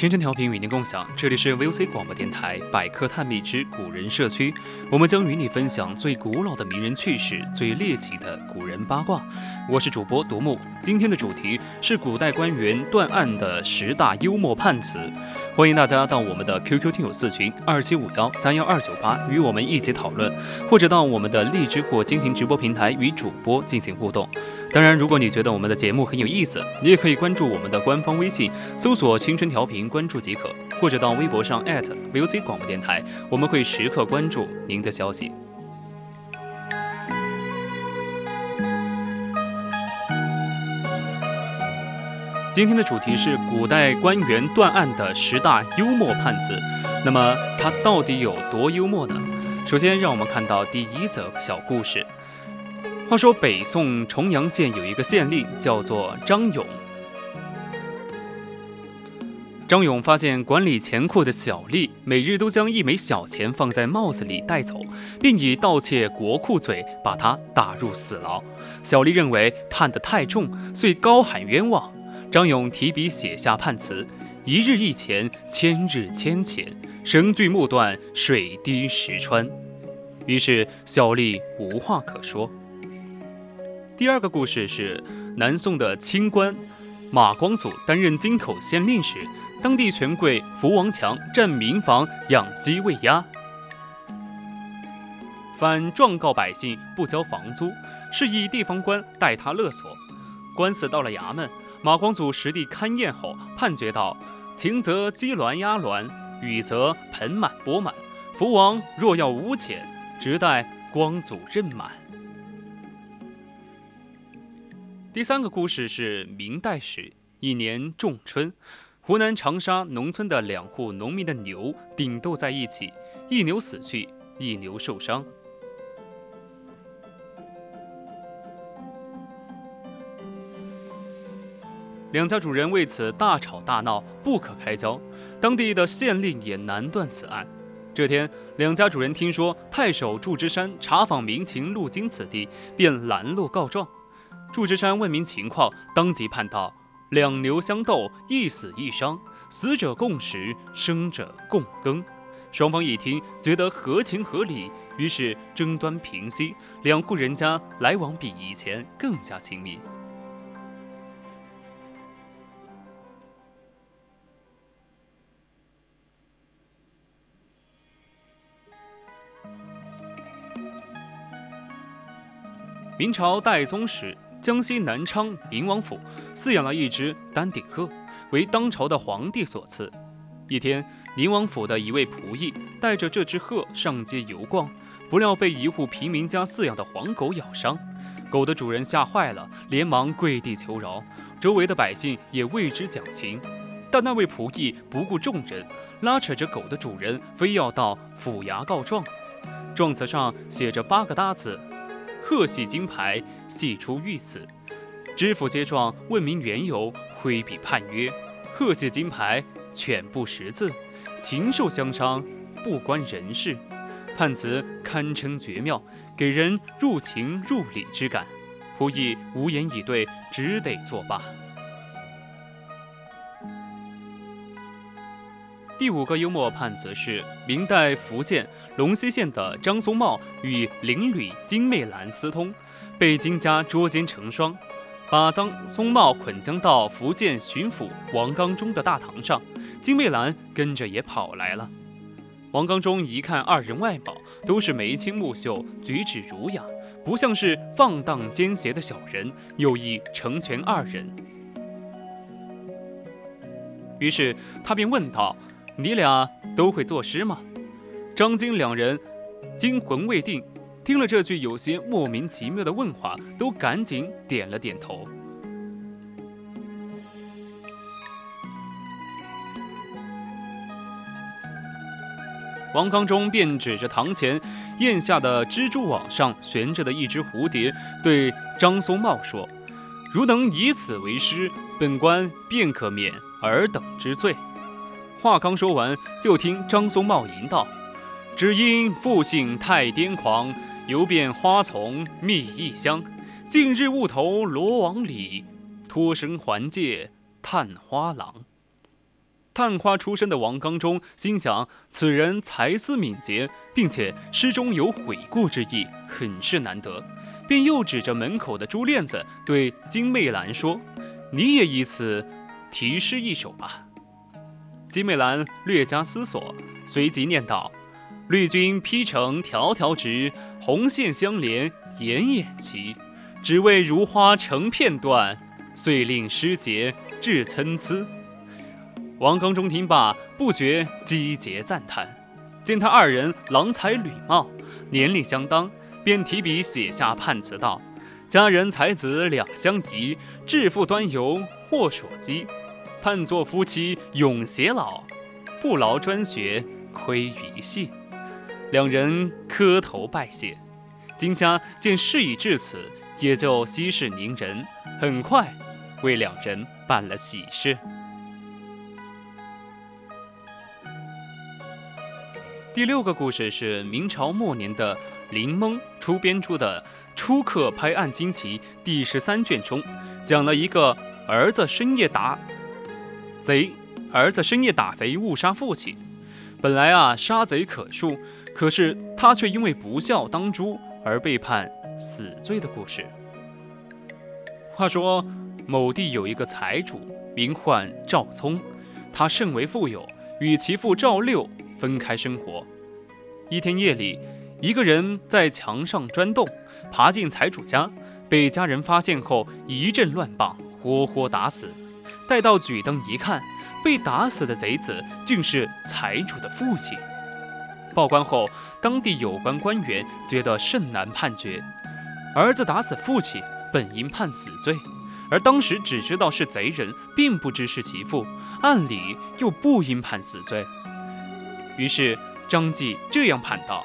青春调频与您共享，这里是 VOC 广播电台百科探秘之古人社区，我们将与你分享最古老的名人趣事，最猎奇的古人八卦。我是主播独木，今天的主题是古代官员断案的十大幽默判词，欢迎大家到我们的 QQ 听友四群二七五幺三幺二九八与我们一起讨论，或者到我们的荔枝或蜻蜓直播平台与主播进行互动。当然，如果你觉得我们的节目很有意思，你也可以关注我们的官方微信，搜索“青春调频”，关注即可；或者到微博上 @VOC 广播电台，我们会时刻关注您的消息。今天的主题是古代官员断案的十大幽默判词，那么它到底有多幽默呢？首先，让我们看到第一则小故事。话说北宋重阳县有一个县令叫做张勇。张勇发现管理钱库的小吏每日都将一枚小钱放在帽子里带走，并以盗窃国库罪把他打入死牢。小吏认为判得太重，遂高喊冤枉。张勇提笔写下判词：一日一钱，千日千钱，绳锯木断，水滴石穿。于是小吏无话可说。第二个故事是南宋的清官马光祖担任京口县令时，当地权贵福王强占民房养鸡喂鸭，反状告百姓不交房租，示意地方官代他勒索。官司到了衙门，马光祖实地勘验后判决道：晴则鸡卵鸭卵，雨则盆满钵满。福王若要无钱，直待光祖任满。第三个故事是明代时，一年仲春，湖南长沙农村的两户农民的牛顶斗在一起，一牛死去，一牛受伤。两家主人为此大吵大闹，不可开交。当地的县令也难断此案。这天，两家主人听说太守祝枝山查访民情路经此地，便拦路告状。祝枝山问明情况，当即判道：两牛相斗，一死一伤，死者共食，生者共耕。双方一听，觉得合情合理，于是争端平息，两户人家来往比以前更加亲密。明朝代宗时。江西南昌宁王府饲养了一只丹顶鹤，为当朝的皇帝所赐。一天，宁王府的一位仆役带着这只鹤上街游逛，不料被一户平民家饲养的黄狗咬伤。狗的主人吓坏了，连忙跪地求饶，周围的百姓也为之讲情。但那位仆役不顾众人，拉扯着狗的主人，非要到府衙告状。状词上写着八个大字。贺喜金牌，系出御此。知府接状，问明缘由，挥笔判曰：“贺喜金牌，犬不识字，禽兽相伤，不关人事。”判词堪称绝妙，给人入情入理之感。仆役无言以对，只得作罢。第五个幽默判词是明代福建龙溪县的张松茂与邻女金媚兰私通，被金家捉奸成双，把张松茂捆将到福建巡抚王刚中的大堂上，金媚兰跟着也跑来了。王刚中一看二人外貌，都是眉清目秀，举止儒雅，不像是放荡奸邪的小人，有意成全二人。于是他便问道：“你俩都会作诗吗？”张金两人惊魂未定，听了这句有些莫名其妙的问话，都赶紧点了点头。王康中便指着堂前檐下的蜘蛛网上悬着的一只蝴蝶，对张松茂说：“如能以此为诗，本官便可免尔等之罪。”话刚说完，就听张松茂吟道：“只因复姓太癫狂，游遍花丛觅异香。近日误投罗网里，脱身还借探花郎。”探花出身的王刚中心想：此人才思敏捷，并且诗中有悔过之意，很是难得。便又指着门口的珠链子，对金媚兰说：“你也以此题诗一首吧。”金美兰略加思索，随即念道：“绿军披成条条直，红线相连眼眼齐。只为如花成片段，遂令诗节至参差。”王刚中听罢，不觉击节赞叹。见他二人郎才女貌，年龄相当，便提笔写下判词道：“佳人才子两相宜，致富端游或所羁。盼做夫妻永偕老，不劳专学亏于戏。”两人磕头拜谢。金家见事已至此，也就息事宁人，很快为两人办了喜事。第六个故事是明朝末年的林蒙出编出的《初刻拍案惊奇》第十三卷中，讲了一个儿子深夜打贼，儿子深夜打贼误杀父亲。本来啊，杀贼可恕，可是他却因为不孝当诛而被判死罪的故事。话说，某地有一个财主，名唤赵聪，他甚为富有，与其父赵六。分开生活。一天夜里，一个人在墙上钻洞，爬进财主家，被家人发现后一阵乱棒，活活打死。待到举灯一看，被打死的贼子竟是财主的父亲。报官后，当地有关官员觉得甚难判决。儿子打死父亲，本应判死罪，而当时只知道是贼人，并不知是其父，按理又不应判死罪。于是张继这样判道：“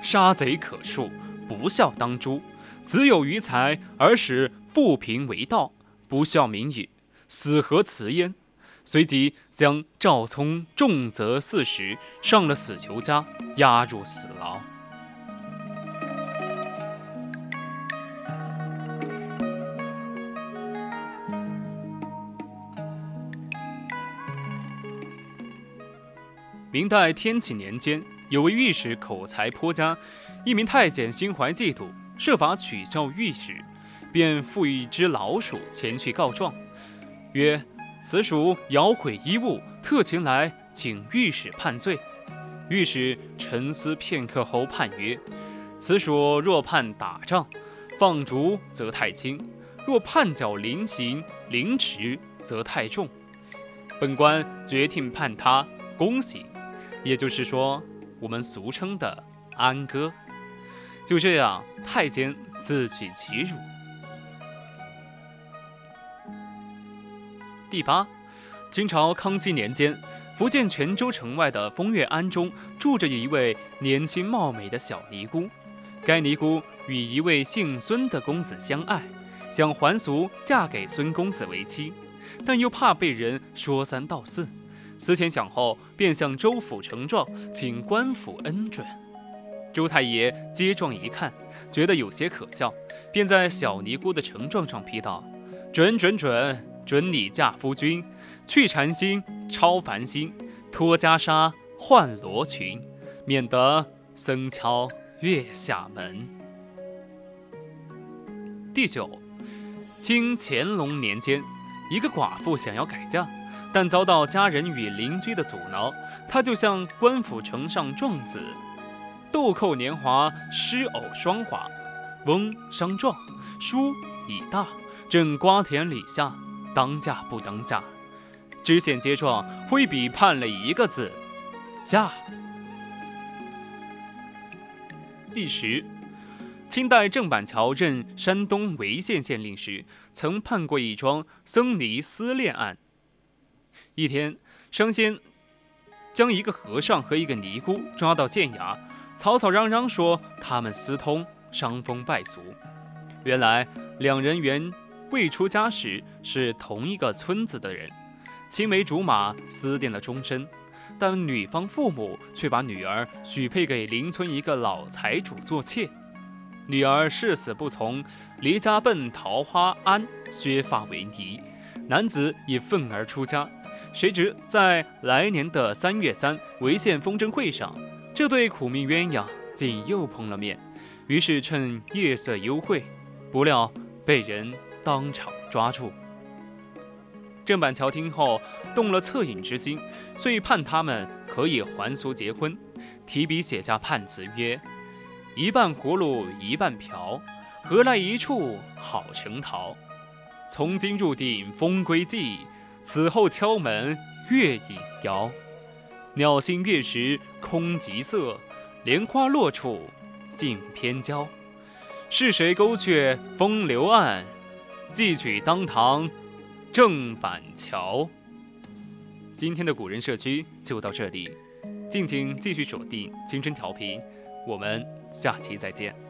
杀贼可恕，不孝当诛。子有余财而使富贫为盗，不孝民矣，死何辞焉？”随即将赵聪重责四十，上了死囚家，押入死牢。明代天启年间，有位御史口才颇佳，一名太监心怀嫉妒，设法取笑御史，便附一只老鼠前去告状，曰：“此鼠咬毁衣物，特前来请御史判罪。”御史沉思片刻后判曰：“此鼠若判打仗、放逐，则太轻；若判缴临刑、凌迟，则太重。本官决定判他宫刑。”也就是说，我们俗称的安哥，就这样，太监自取其辱。第八，清朝康熙年间，福建泉州城外的风月庵中住着一位年轻貌美的小尼姑。该尼姑与一位姓孙的公子相爱，想还俗嫁给孙公子为妻，但又怕被人说三道四。思前想后，便向州府呈状，请官府恩准。周太爷接状一看，觉得有些可笑，便在小尼姑的呈状上批道：“准准准，准你嫁夫君，去禅心，超凡心，脱袈裟，换罗裙，免得僧敲月下门。”第九，清乾隆年间，一个寡妇想要改嫁。但遭到家人与邻居的阻挠，她就向官府呈上状子：豆蔻年华，诗偶霜华，翁伤壮，书已大，正瓜田李下，当嫁不当嫁？知县接状，挥笔判了一个字：嫁。第十，清代郑板桥任山东潍县县令时，曾判过一桩僧尼私恋案。一天，升仙将一个和尚和一个尼姑抓到县衙，吵吵嚷嚷说他们私通，伤风败俗。原来两人原未出家时是同一个村子的人，青梅竹马，私定了终身。但女方父母却把女儿许配给邻村一个老财主做妾，女儿誓死不从，离家奔桃花庵削发为尼，男子也愤而出家。谁知在来年的三月三潍县风筝会上，这对苦命鸳鸯竟又碰了面，于是趁夜色幽会，不料被人当场抓住。郑板桥听后动了恻隐之心，遂判他们可以还俗结婚，提笔写下判词曰：“一半葫芦一半瓢，何来一处好成桃？从今入定风归计，此后敲门月影摇。鸟心月时空极色，莲花落处尽偏娇。是谁勾却风流案？寄曲当堂。”郑板桥。今天的古人社区就到这里，敬请继续锁定青春调频，我们下期再见。